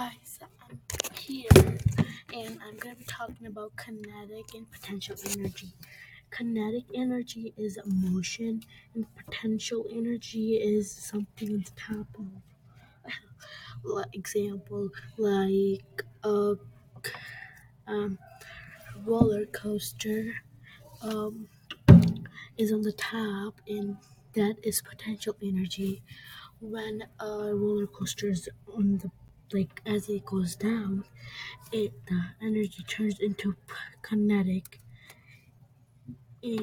guys, I'm here and I'm going to be talking about kinetic and potential energy. Kinetic energy is motion, and potential energy is something on top of. Example, like a um, roller coaster um, is on the top, and that is potential energy. When a roller coaster is on the like as it goes down, it the energy turns into kinetic. It